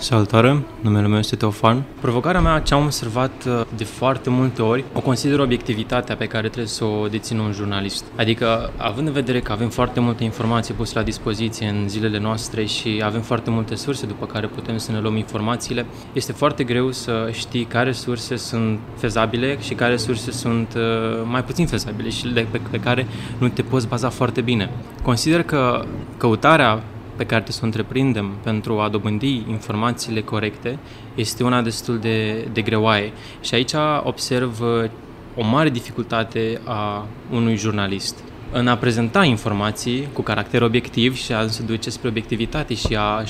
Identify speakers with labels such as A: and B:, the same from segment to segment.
A: Salutare, numele meu este Teofan. Provocarea mea, ce am observat uh, de foarte multe ori, o consider obiectivitatea pe care trebuie să o dețină un jurnalist. Adică, având în vedere că avem foarte multe informații puse la dispoziție în zilele noastre și avem foarte multe surse după care putem să ne luăm informațiile, este foarte greu să știi care surse sunt fezabile și care surse sunt uh, mai puțin fezabile și pe, pe care nu te poți baza foarte bine. Consider că căutarea pe care trebuie să o întreprindem pentru a dobândi informațiile corecte este una destul de, de greoaie. Și aici observ uh, o mare dificultate a unui jurnalist în a prezenta informații cu caracter obiectiv și a se duce spre obiectivitate și a,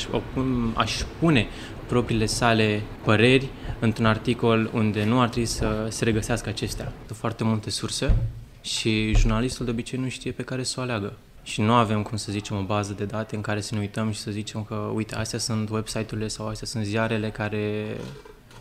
A: a-și pune propriile sale păreri într-un articol unde nu ar trebui să se regăsească acestea. Foarte multe surse și jurnalistul de obicei nu știe pe care să o aleagă și nu avem, cum să zicem, o bază de date în care să ne uităm și să zicem că, uite, astea sunt website-urile sau astea sunt ziarele care,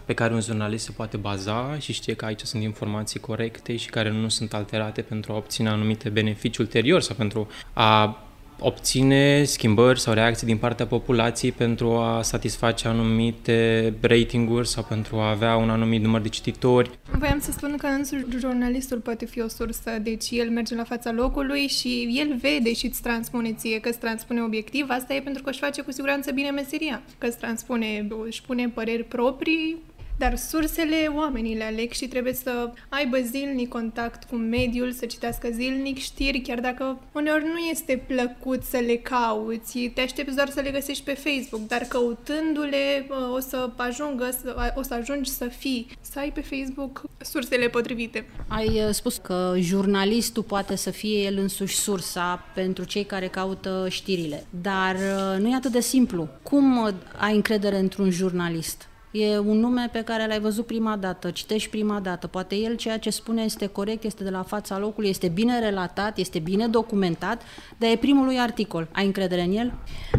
A: pe care un jurnalist se poate baza și știe că aici sunt informații corecte și care nu sunt alterate pentru a obține anumite beneficii ulterior sau pentru a obține schimbări sau reacții din partea populației pentru a satisface anumite ratinguri sau pentru a avea un anumit număr de cititori.
B: Voiam să spun că însuși jurnalistul poate fi o sursă, deci el merge la fața locului și el vede și îți transpune ție că îți transpune obiectiv, asta e pentru că își face cu siguranță bine meseria, că îți transpune, își pune păreri proprii, dar sursele oamenii le aleg și trebuie să aibă zilnic contact cu mediul, să citească zilnic știri, chiar dacă uneori nu este plăcut să le cauți, te aștepți doar să le găsești pe Facebook, dar căutându-le o să ajungă, o să ajungi să fii, să ai pe Facebook sursele potrivite.
C: Ai uh, spus că jurnalistul poate să fie el însuși sursa pentru cei care caută știrile, dar uh, nu e atât de simplu. Cum uh, ai încredere într-un jurnalist? E un nume pe care l-ai văzut prima dată, citești prima dată. Poate el ceea ce spune este corect, este de la fața locului, este bine relatat, este bine documentat, dar e primul lui articol. Ai încredere în el?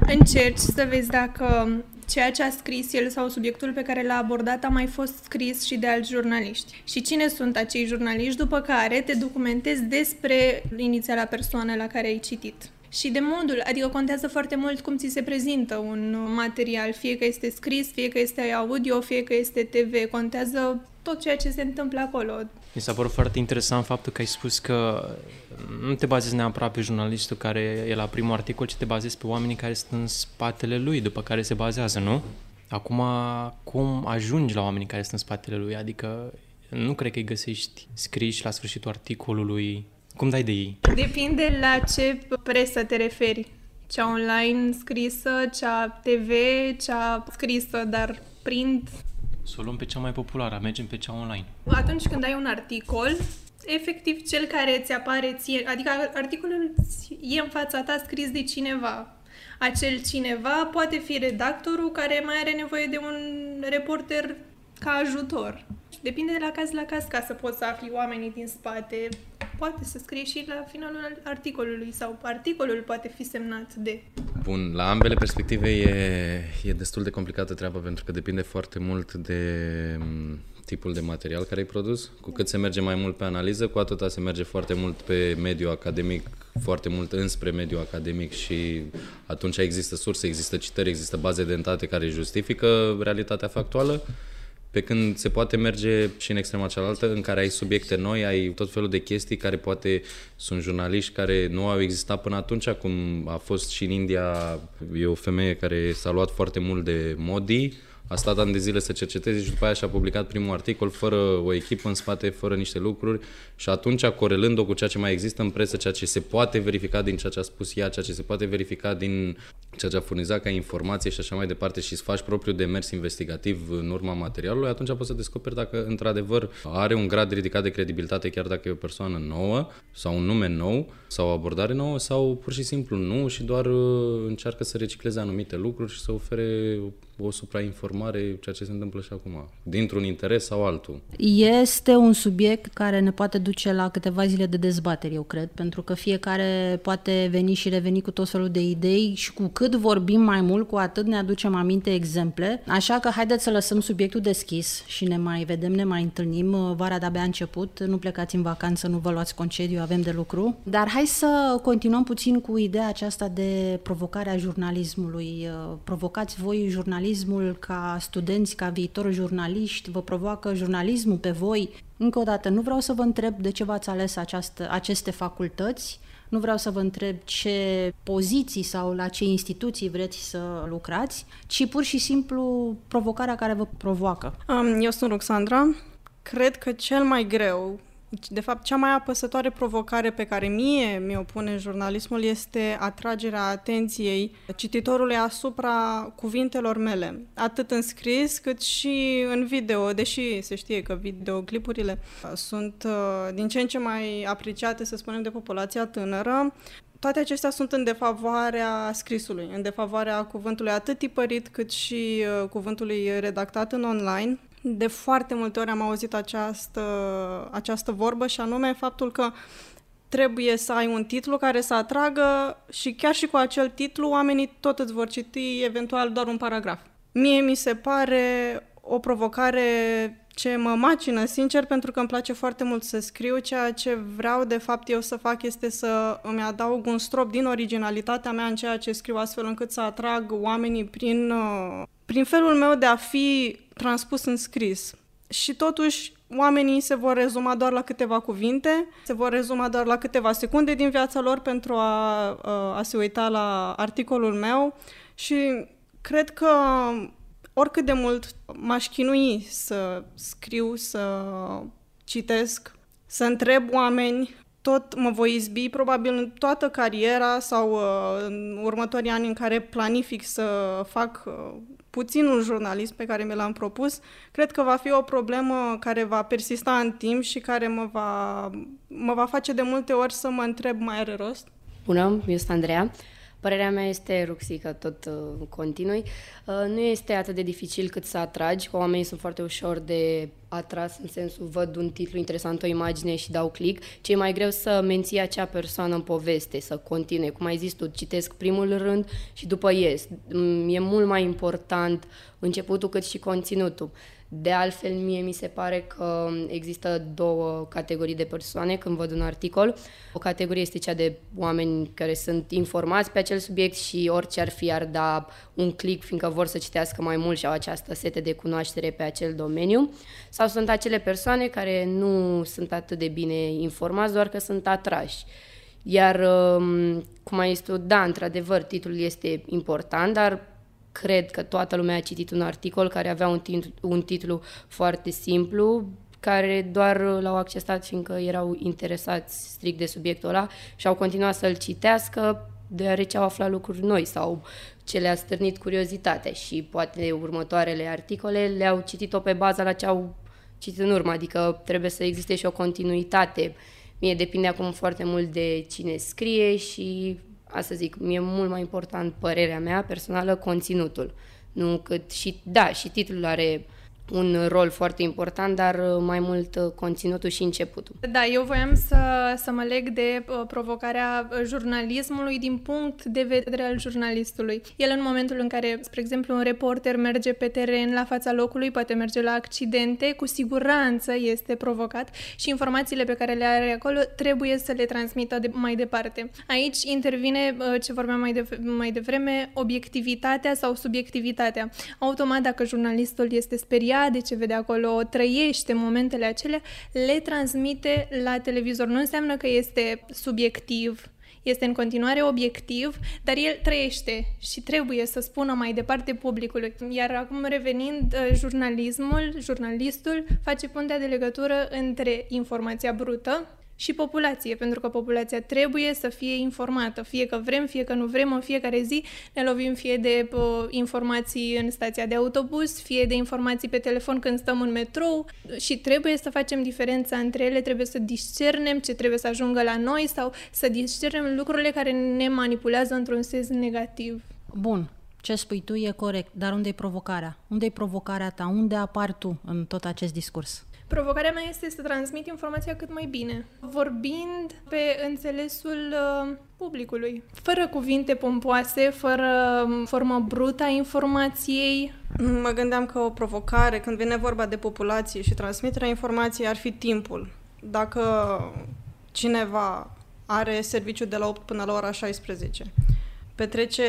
B: Încerci să vezi dacă ceea ce a scris el sau subiectul pe care l-a abordat a mai fost scris și de alți jurnaliști. Și cine sunt acei jurnaliști, după care te documentezi despre inițiala persoană la care ai citit și de modul, adică contează foarte mult cum ți se prezintă un material, fie că este scris, fie că este audio, fie că este TV, contează tot ceea ce se întâmplă acolo.
A: Mi s-a părut foarte interesant faptul că ai spus că nu te bazezi neapărat pe jurnalistul care e la primul articol, ci te bazezi pe oamenii care sunt în spatele lui, după care se bazează, nu? Acum, cum ajungi la oamenii care sunt în spatele lui? Adică nu cred că îi găsești scriși la sfârșitul articolului cum dai de ei?
B: Depinde la ce presă te referi. Cea online scrisă, cea TV, cea scrisă, dar print...
A: Să o luăm pe cea mai populară, mergem pe cea online.
B: Atunci când ai un articol, efectiv cel care ți apare ție, adică articolul e în fața ta scris de cineva. Acel cineva poate fi redactorul care mai are nevoie de un reporter ca ajutor. Depinde de la caz la caz ca să poți să afli oamenii din spate. Poate să scrie și la finalul articolului sau articolul poate fi semnat de.
D: Bun, la ambele perspective e, e destul de complicată treaba pentru că depinde foarte mult de mm, tipul de material care ai produs. Cu cât se merge mai mult pe analiză, cu atâta se merge foarte mult pe mediul academic, foarte mult înspre mediul academic și atunci există surse, există citări, există baze de date care justifică realitatea factuală. Pe când se poate merge și în extrema cealaltă, în care ai subiecte noi, ai tot felul de chestii care poate sunt jurnaliști care nu au existat până atunci, cum a fost și în India, e o femeie care s-a luat foarte mult de Modi, a stat ani de zile să cerceteze și după aia și-a publicat primul articol fără o echipă în spate, fără niște lucruri. Și atunci, corelând-o cu ceea ce mai există în presă, ceea ce se poate verifica din ceea ce a spus ea, ceea ce se poate verifica din ceea ce a furnizat ca informație și așa mai departe și îți faci propriul demers investigativ în urma materialului, atunci poți să descoperi dacă într-adevăr are un grad ridicat de credibilitate chiar dacă e o persoană nouă sau un nume nou sau o abordare nouă sau pur și simplu nu și doar uh, încearcă să recicleze anumite lucruri și să ofere o suprainformare urmare ceea ce se întâmplă și acum, dintr-un interes sau altul.
C: Este un subiect care ne poate duce la câteva zile de dezbatere, eu cred, pentru că fiecare poate veni și reveni cu tot felul de idei și cu cât vorbim mai mult, cu atât ne aducem aminte exemple. Așa că haideți să lăsăm subiectul deschis și ne mai vedem, ne mai întâlnim. Vara de-abia a început, nu plecați în vacanță, nu vă luați concediu, avem de lucru. Dar hai să continuăm puțin cu ideea aceasta de provocarea jurnalismului. Provocați voi jurnalismul ca studenți, ca viitor jurnaliști, vă provoacă jurnalismul pe voi. Încă o dată, nu vreau să vă întreb de ce v-ați ales această, aceste facultăți, nu vreau să vă întreb ce poziții sau la ce instituții vreți să lucrați, ci pur și simplu provocarea care vă provoacă.
E: Eu sunt Roxandra. Cred că cel mai greu de fapt, cea mai apăsătoare provocare pe care mie mi-o pune jurnalismul este atragerea atenției cititorului asupra cuvintelor mele, atât în scris cât și în video, deși se știe că videoclipurile sunt uh, din ce în ce mai apreciate, să spunem, de populația tânără. Toate acestea sunt în defavoarea scrisului, în defavoarea cuvântului atât tipărit cât și uh, cuvântului redactat în online de foarte multe ori am auzit această, această vorbă și anume faptul că trebuie să ai un titlu care să atragă și chiar și cu acel titlu oamenii tot îți vor citi eventual doar un paragraf. Mie mi se pare o provocare ce mă macină, sincer, pentru că îmi place foarte mult să scriu. Ceea ce vreau, de fapt, eu să fac este să îmi adaug un strop din originalitatea mea în ceea ce scriu, astfel încât să atrag oamenii prin, uh, prin felul meu de a fi transpus în scris. Și totuși, oamenii se vor rezuma doar la câteva cuvinte, se vor rezuma doar la câteva secunde din viața lor pentru a, a se uita la articolul meu și cred că oricât de mult m-aș chinui să scriu, să citesc, să întreb oameni, tot mă voi izbi probabil în toată cariera sau uh, în următorii ani în care planific să fac uh, puținul jurnalism pe care mi l-am propus, cred că va fi o problemă care va persista în timp și care mă va, mă va face de multe ori să mă întreb mai are rost.
F: Bună, eu sunt Andreea. Părerea mea este, Ruxi, că tot uh, continui, uh, nu este atât de dificil cât să atragi, că oamenii sunt foarte ușor de atras în sensul văd un titlu interesant, o imagine și dau click, ce e mai greu să menții acea persoană în poveste, să continue. Cum ai zis tu, citesc primul rând și după ies. Mm, e mult mai important începutul cât și conținutul. De altfel, mie mi se pare că există două categorii de persoane când văd un articol. O categorie este cea de oameni care sunt informați pe acel subiect și orice ar fi ar da un click fiindcă vor să citească mai mult și au această sete de cunoaștere pe acel domeniu. Sau sunt acele persoane care nu sunt atât de bine informați, doar că sunt atrași. Iar, um, cum ai zis tu, da, într-adevăr, titlul este important, dar cred că toată lumea a citit un articol care avea un, titlu, un titlu foarte simplu, care doar l-au accesat fiindcă erau interesați strict de subiectul ăla și au continuat să-l citească deoarece au aflat lucruri noi sau ce le-a stârnit curiozitatea și poate următoarele articole le-au citit-o pe baza la ce au citit în urmă, adică trebuie să existe și o continuitate. Mie depinde acum foarte mult de cine scrie și asta zic, mi-e mult mai important părerea mea personală, conținutul. Nu cât și, da, și titlul are un rol foarte important, dar uh, mai mult uh, conținutul și începutul.
B: Da, eu voiam să, să mă leg de uh, provocarea jurnalismului din punct de vedere al jurnalistului. El în momentul în care, spre exemplu, un reporter merge pe teren la fața locului, poate merge la accidente, cu siguranță este provocat și informațiile pe care le are acolo trebuie să le transmită de, mai departe. Aici intervine ce vorbeam mai, de, mai devreme, obiectivitatea sau subiectivitatea. Automat, dacă jurnalistul este speriat, de ce vede acolo, trăiește momentele acelea, le transmite la televizor. Nu înseamnă că este subiectiv, este în continuare obiectiv, dar el trăiește și trebuie să spună mai departe publicului. Iar acum revenind, uh, jurnalismul, jurnalistul face puntea de legătură între informația brută și populație, pentru că populația trebuie să fie informată, fie că vrem, fie că nu vrem, în fiecare zi ne lovim fie de uh, informații în stația de autobuz, fie de informații pe telefon când stăm în metrou și trebuie să facem diferența între ele, trebuie să discernem ce trebuie să ajungă la noi sau să discernem lucrurile care ne manipulează într-un sens negativ.
C: Bun, ce spui tu e corect, dar unde e provocarea? Unde e provocarea ta? Unde apar tu în tot acest discurs?
B: Provocarea mea este să transmit informația cât mai bine, vorbind pe înțelesul uh, publicului, fără cuvinte pompoase, fără um, formă brută a informației.
E: Mă gândeam că o provocare, când vine vorba de populație și transmiterea informației, ar fi timpul. Dacă cineva are serviciu de la 8 până la ora 16 petrece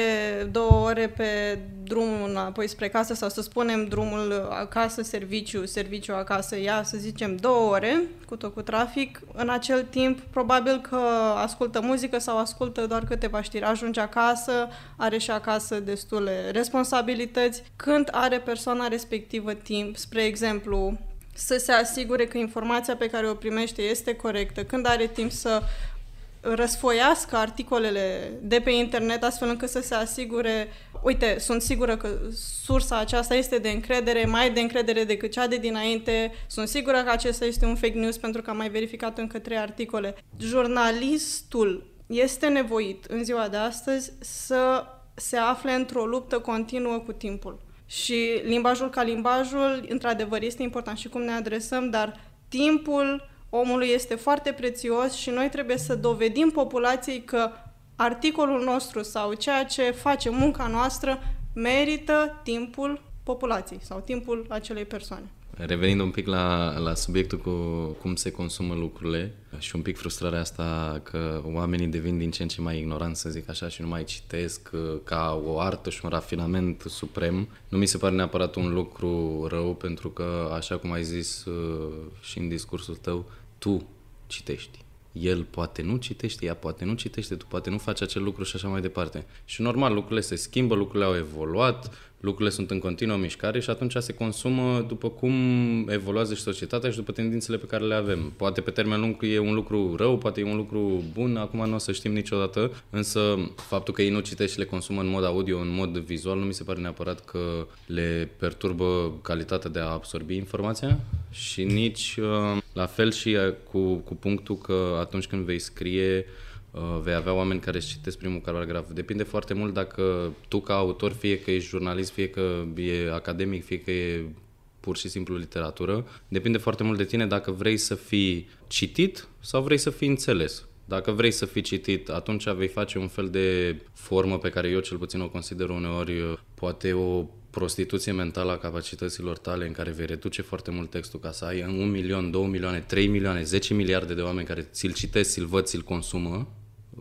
E: două ore pe drumul înapoi spre casă sau să spunem drumul acasă, serviciu, serviciu acasă, ia să zicem două ore cu tot cu trafic, în acel timp probabil că ascultă muzică sau ascultă doar câteva știri. Ajunge acasă, are și acasă destule responsabilități. Când are persoana respectivă timp, spre exemplu, să se asigure că informația pe care o primește este corectă, când are timp să răsfoiască articolele de pe internet astfel încât să se asigure, uite, sunt sigură că sursa aceasta este de încredere, mai de încredere decât cea de dinainte, sunt sigură că acesta este un fake news pentru că am mai verificat încă trei articole. Jurnalistul este nevoit în ziua de astăzi să se afle într-o luptă continuă cu timpul. Și limbajul ca limbajul, într-adevăr, este important și cum ne adresăm, dar timpul omului este foarte prețios și noi trebuie să dovedim populației că articolul nostru sau ceea ce face munca noastră merită timpul populației sau timpul acelei persoane.
D: Revenind un pic la, la subiectul cu cum se consumă lucrurile și un pic frustrarea asta că oamenii devin din ce în ce mai ignoranți, să zic așa, și nu mai citesc uh, ca o artă și un rafinament suprem, nu mi se pare neapărat un lucru rău, pentru că, așa cum ai zis uh, și în discursul tău, tu citești. El poate nu citește, ea poate nu citește, tu poate nu faci acel lucru și așa mai departe. Și normal, lucrurile se schimbă, lucrurile au evoluat, lucrurile sunt în continuă mișcare și atunci se consumă după cum evoluează și societatea și după tendințele pe care le avem. Poate pe termen lung e un lucru rău, poate e un lucru bun, acum nu o să știm niciodată, însă faptul că ei nu citesc și le consumă în mod audio, în mod vizual, nu mi se pare neapărat că le perturbă calitatea de a absorbi informația și nici uh, la fel și cu, cu punctul că atunci când vei scrie Uh, vei avea oameni care își citesc primul paragraf. Depinde foarte mult dacă tu ca autor, fie că ești jurnalist, fie că e academic, fie că e pur și simplu literatură, depinde foarte mult de tine dacă vrei să fii citit sau vrei să fii înțeles. Dacă vrei să fii citit, atunci vei face un fel de formă pe care eu cel puțin o consider uneori uh, poate o prostituție mentală a capacităților tale în care vei reduce foarte mult textul ca să ai un milion, două milioane, trei milioane, zece miliarde de oameni care ți-l citesc, ți-l văd, ți-l consumă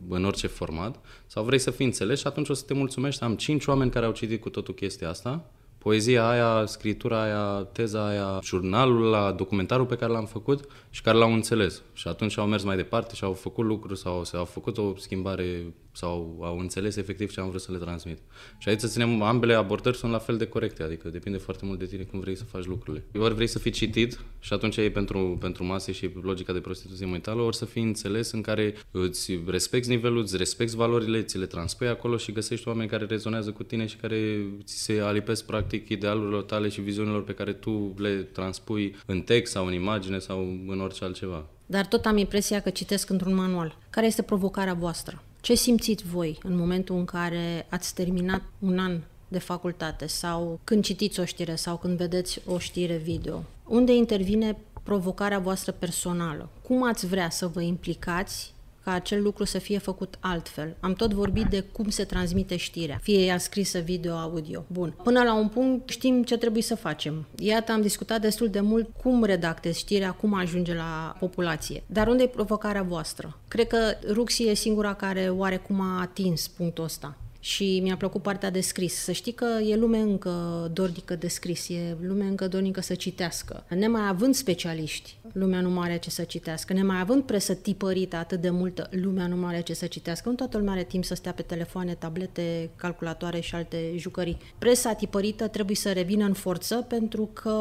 D: în orice format, sau vrei să fii înțeles și atunci o să te mulțumești. Am cinci oameni care au citit cu totul chestia asta, poezia aia, scritura aia, teza aia, jurnalul la documentarul pe care l-am făcut și care l-au înțeles. Și atunci au mers mai departe și au făcut lucruri sau au făcut o schimbare sau au înțeles efectiv ce am vrut să le transmit. Și aici să ținem, ambele abordări sunt la fel de corecte, adică depinde foarte mult de tine cum vrei să faci lucrurile. Ori vrei să fii citit și atunci e pentru, pentru mase și logica de prostituție mentală, ori să fii înțeles în care îți respecti nivelul, îți respecti valorile, ți le transpui acolo și găsești oameni care rezonează cu tine și care ți se alipesc practic idealurilor tale și viziunilor pe care tu le transpui în text sau în imagine sau în orice altceva.
C: Dar tot am impresia că citesc într-un manual. Care este provocarea voastră? Ce simțiți voi în momentul în care ați terminat un an de facultate sau când citiți o știre sau când vedeți o știre video? Unde intervine provocarea voastră personală? Cum ați vrea să vă implicați ca acel lucru să fie făcut altfel. Am tot vorbit de cum se transmite știrea, fie ea scrisă video, audio. Bun. Până la un punct știm ce trebuie să facem. Iată, am discutat destul de mult cum redactezi știrea, cum ajunge la populație. Dar unde e provocarea voastră? Cred că Ruxi e singura care oarecum a atins punctul ăsta și mi-a plăcut partea de scris. Să știi că e lume încă dornică de scris, e lume încă dornică să citească. Nemai având specialiști, lumea nu mai are ce să citească. Nemai având presă tipărită atât de multă, lumea nu mai are ce să citească. Nu toată lumea are timp să stea pe telefoane, tablete, calculatoare și alte jucării. Presa tipărită trebuie să revină în forță pentru că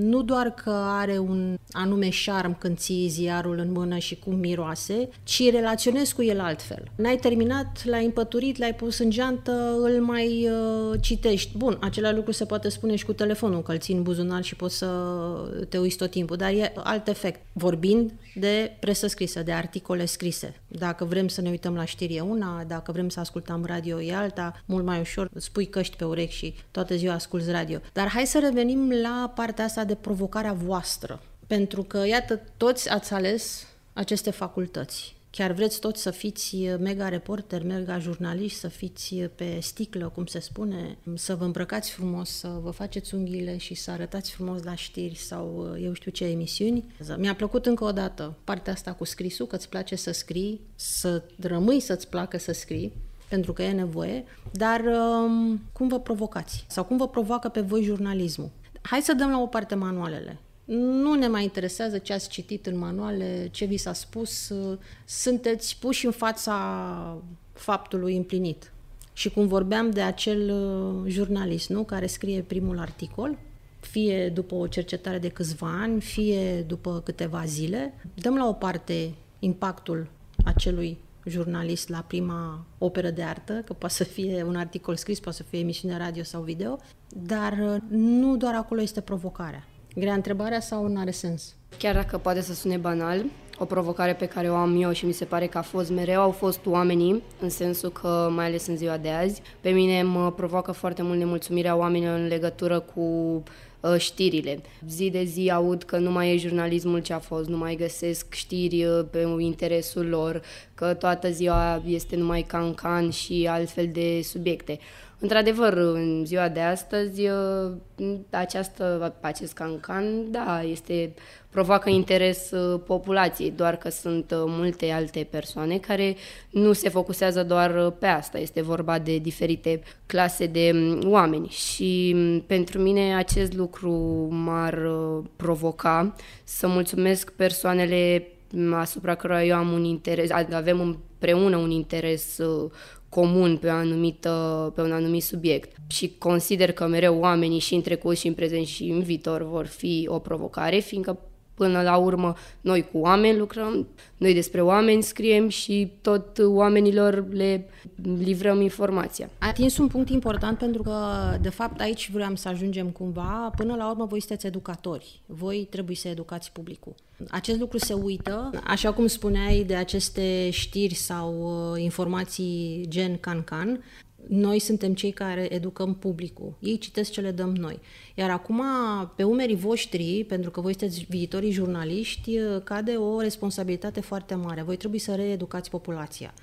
C: nu doar că are un anume șarm când ții ziarul în mână și cum miroase, ci relaționezi cu el altfel. N-ai terminat, l-ai împăturit, l-ai pus în geantă, îl mai uh, citești. Bun, același lucru se poate spune și cu telefonul, că îl ții în buzunar și poți să te uiți tot timpul, dar e alt efect. Vorbind de presă scrisă, de articole scrise. Dacă vrem să ne uităm la știri e una, dacă vrem să ascultăm radio e alta, mult mai ușor, spui căști pe urechi și toată ziua asculți radio. Dar hai să revenim la partea asta de provocarea voastră. Pentru că, iată, toți ați ales aceste facultăți. Chiar vreți toți să fiți mega reporter, mega jurnaliști, să fiți pe sticlă, cum se spune, să vă îmbrăcați frumos, să vă faceți unghiile și să arătați frumos la știri sau eu știu ce emisiuni. Mi-a plăcut încă o dată partea asta cu scrisul, că îți place să scrii, să rămâi să-ți placă să scrii, pentru că e nevoie, dar um, cum vă provocați? Sau cum vă provoacă pe voi jurnalismul? Hai să dăm la o parte manualele. Nu ne mai interesează ce ați citit în manuale, ce vi s-a spus. Sunteți puși în fața faptului împlinit. Și cum vorbeam de acel uh, jurnalist, nu, care scrie primul articol, fie după o cercetare de câțiva ani, fie după câteva zile, dăm la o parte impactul acelui jurnalist la prima operă de artă, că poate să fie un articol scris, poate să fie emisiune radio sau video, dar uh, nu doar acolo este provocarea. Grea întrebarea sau nu are sens?
F: Chiar dacă poate să sune banal, o provocare pe care o am eu și mi se pare că a fost mereu au fost oamenii, în sensul că, mai ales în ziua de azi, pe mine mă provoacă foarte mult nemulțumirea oamenilor în legătură cu uh, știrile. Zi de zi aud că nu mai e jurnalismul ce a fost, nu mai găsesc știri uh, pe interesul lor, că toată ziua este numai cancan și altfel de subiecte. Într-adevăr, în ziua de astăzi, uh, această, acest cancan, da, este, provoacă interes uh, populației, doar că sunt uh, multe alte persoane care nu se focusează doar pe asta. Este vorba de diferite clase de um, oameni și um, pentru mine acest lucru m-ar provoca să mulțumesc persoanele asupra cărora eu am un interes, avem împreună un interes comun pe, o anumită, pe un anumit subiect. Și consider că mereu oamenii și în trecut și în prezent și în viitor vor fi o provocare, fiindcă Până la urmă, noi cu oameni lucrăm, noi despre oameni scriem și tot oamenilor le livrăm informația.
C: A atins un punct important pentru că, de fapt, aici vreau să ajungem cumva. Până la urmă, voi sunteți educatori. Voi trebuie să educați publicul. Acest lucru se uită, așa cum spuneai de aceste știri sau uh, informații gen can-can, noi suntem cei care educăm publicul. Ei citesc ce le dăm noi. Iar acum, pe umerii voștri, pentru că voi sunteți viitorii jurnaliști, cade o responsabilitate foarte mare. Voi trebuie să reeducați populația.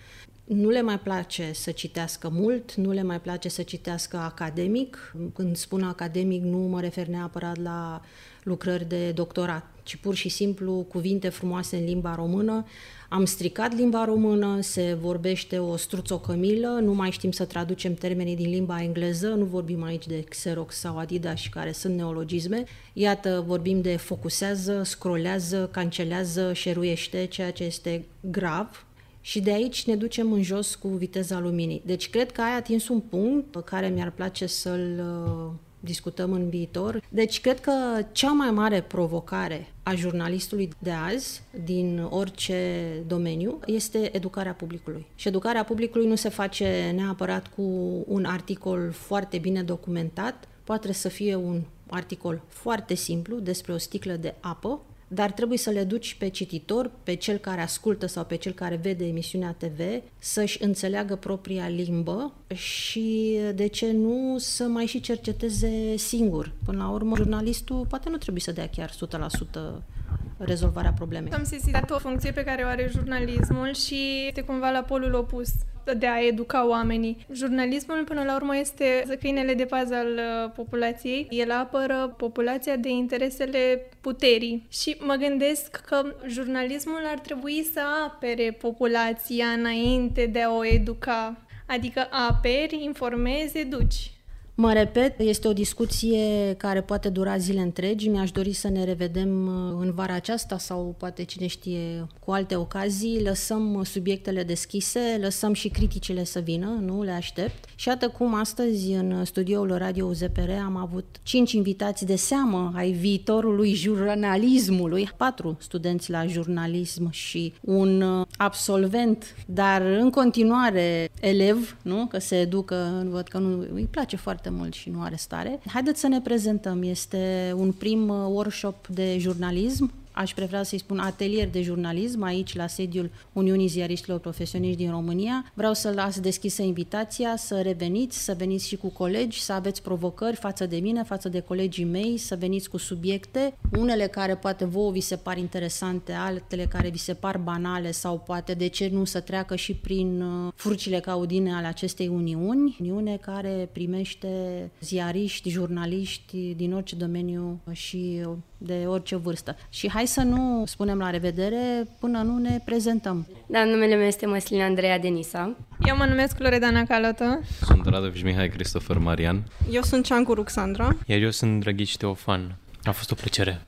C: Nu le mai place să citească mult, nu le mai place să citească academic. Când spun academic, nu mă refer neapărat la lucrări de doctorat, ci pur și simplu cuvinte frumoase în limba română, am stricat limba română, se vorbește o struțocămilă, nu mai știm să traducem termenii din limba engleză, nu vorbim aici de Xerox sau Adidas care sunt neologisme. Iată, vorbim de focusează, scrolează, cancelează, șeruiește, ceea ce este grav, și de aici ne ducem în jos cu viteza luminii. Deci cred că ai atins un punct pe care mi-ar place să-l uh, discutăm în viitor. Deci cred că cea mai mare provocare a jurnalistului de azi, din orice domeniu, este educarea publicului. Și educarea publicului nu se face neapărat cu un articol foarte bine documentat, poate să fie un articol foarte simplu despre o sticlă de apă, dar trebuie să le duci pe cititor, pe cel care ascultă sau pe cel care vede emisiunea TV, să-și înțeleagă propria limbă și, de ce nu, să mai și cerceteze singur. Până la urmă, jurnalistul poate nu trebuie să dea chiar 100% rezolvarea problemei.
B: Am sesizat o funcție pe care o are jurnalismul și este cumva la polul opus de a educa oamenii. Jurnalismul, până la urmă, este câinele de pază al uh, populației. El apără populația de interesele puterii. Și mă gândesc că jurnalismul ar trebui să apere populația înainte de a o educa. Adică aperi, informezi, educi.
C: Mă repet, este o discuție care poate dura zile întregi. Mi-aș dori să ne revedem uh, în vara aceasta sau poate cine știe cu alte ocazii. Lăsăm subiectele deschise, lăsăm și criticile să vină, nu le aștept. Și iată cum astăzi în studioul Radio UZPR am avut cinci invitați de seamă ai viitorului jurnalismului, patru studenți la jurnalism și un uh, absolvent, dar în continuare elev, nu? Că se educă, văd că nu îi place foarte mult și nu are stare. Haideți să ne prezentăm. Este un prim uh, workshop de jurnalism aș prefera să-i spun atelier de jurnalism aici la sediul Uniunii Ziariștilor Profesioniști din România. Vreau să las deschisă invitația să reveniți, să veniți și cu colegi, să aveți provocări față de mine, față de colegii mei, să veniți cu subiecte, unele care poate vouă vi se par interesante, altele care vi se par banale sau poate de ce nu să treacă și prin uh, furcile caudine ale acestei uniuni, uniune care primește ziariști, jurnaliști din orice domeniu și de orice vârstă. Și hai să nu spunem la revedere până nu ne prezentăm.
F: Da, numele meu este Măslina Andreea Denisa.
B: Eu mă numesc Loredana Calotă.
D: Sunt Radoviș Mihai Cristofer Marian.
E: Eu sunt Ceancu Ruxandra.
A: Iar eu sunt Drăghici Teofan. A fost o plăcere.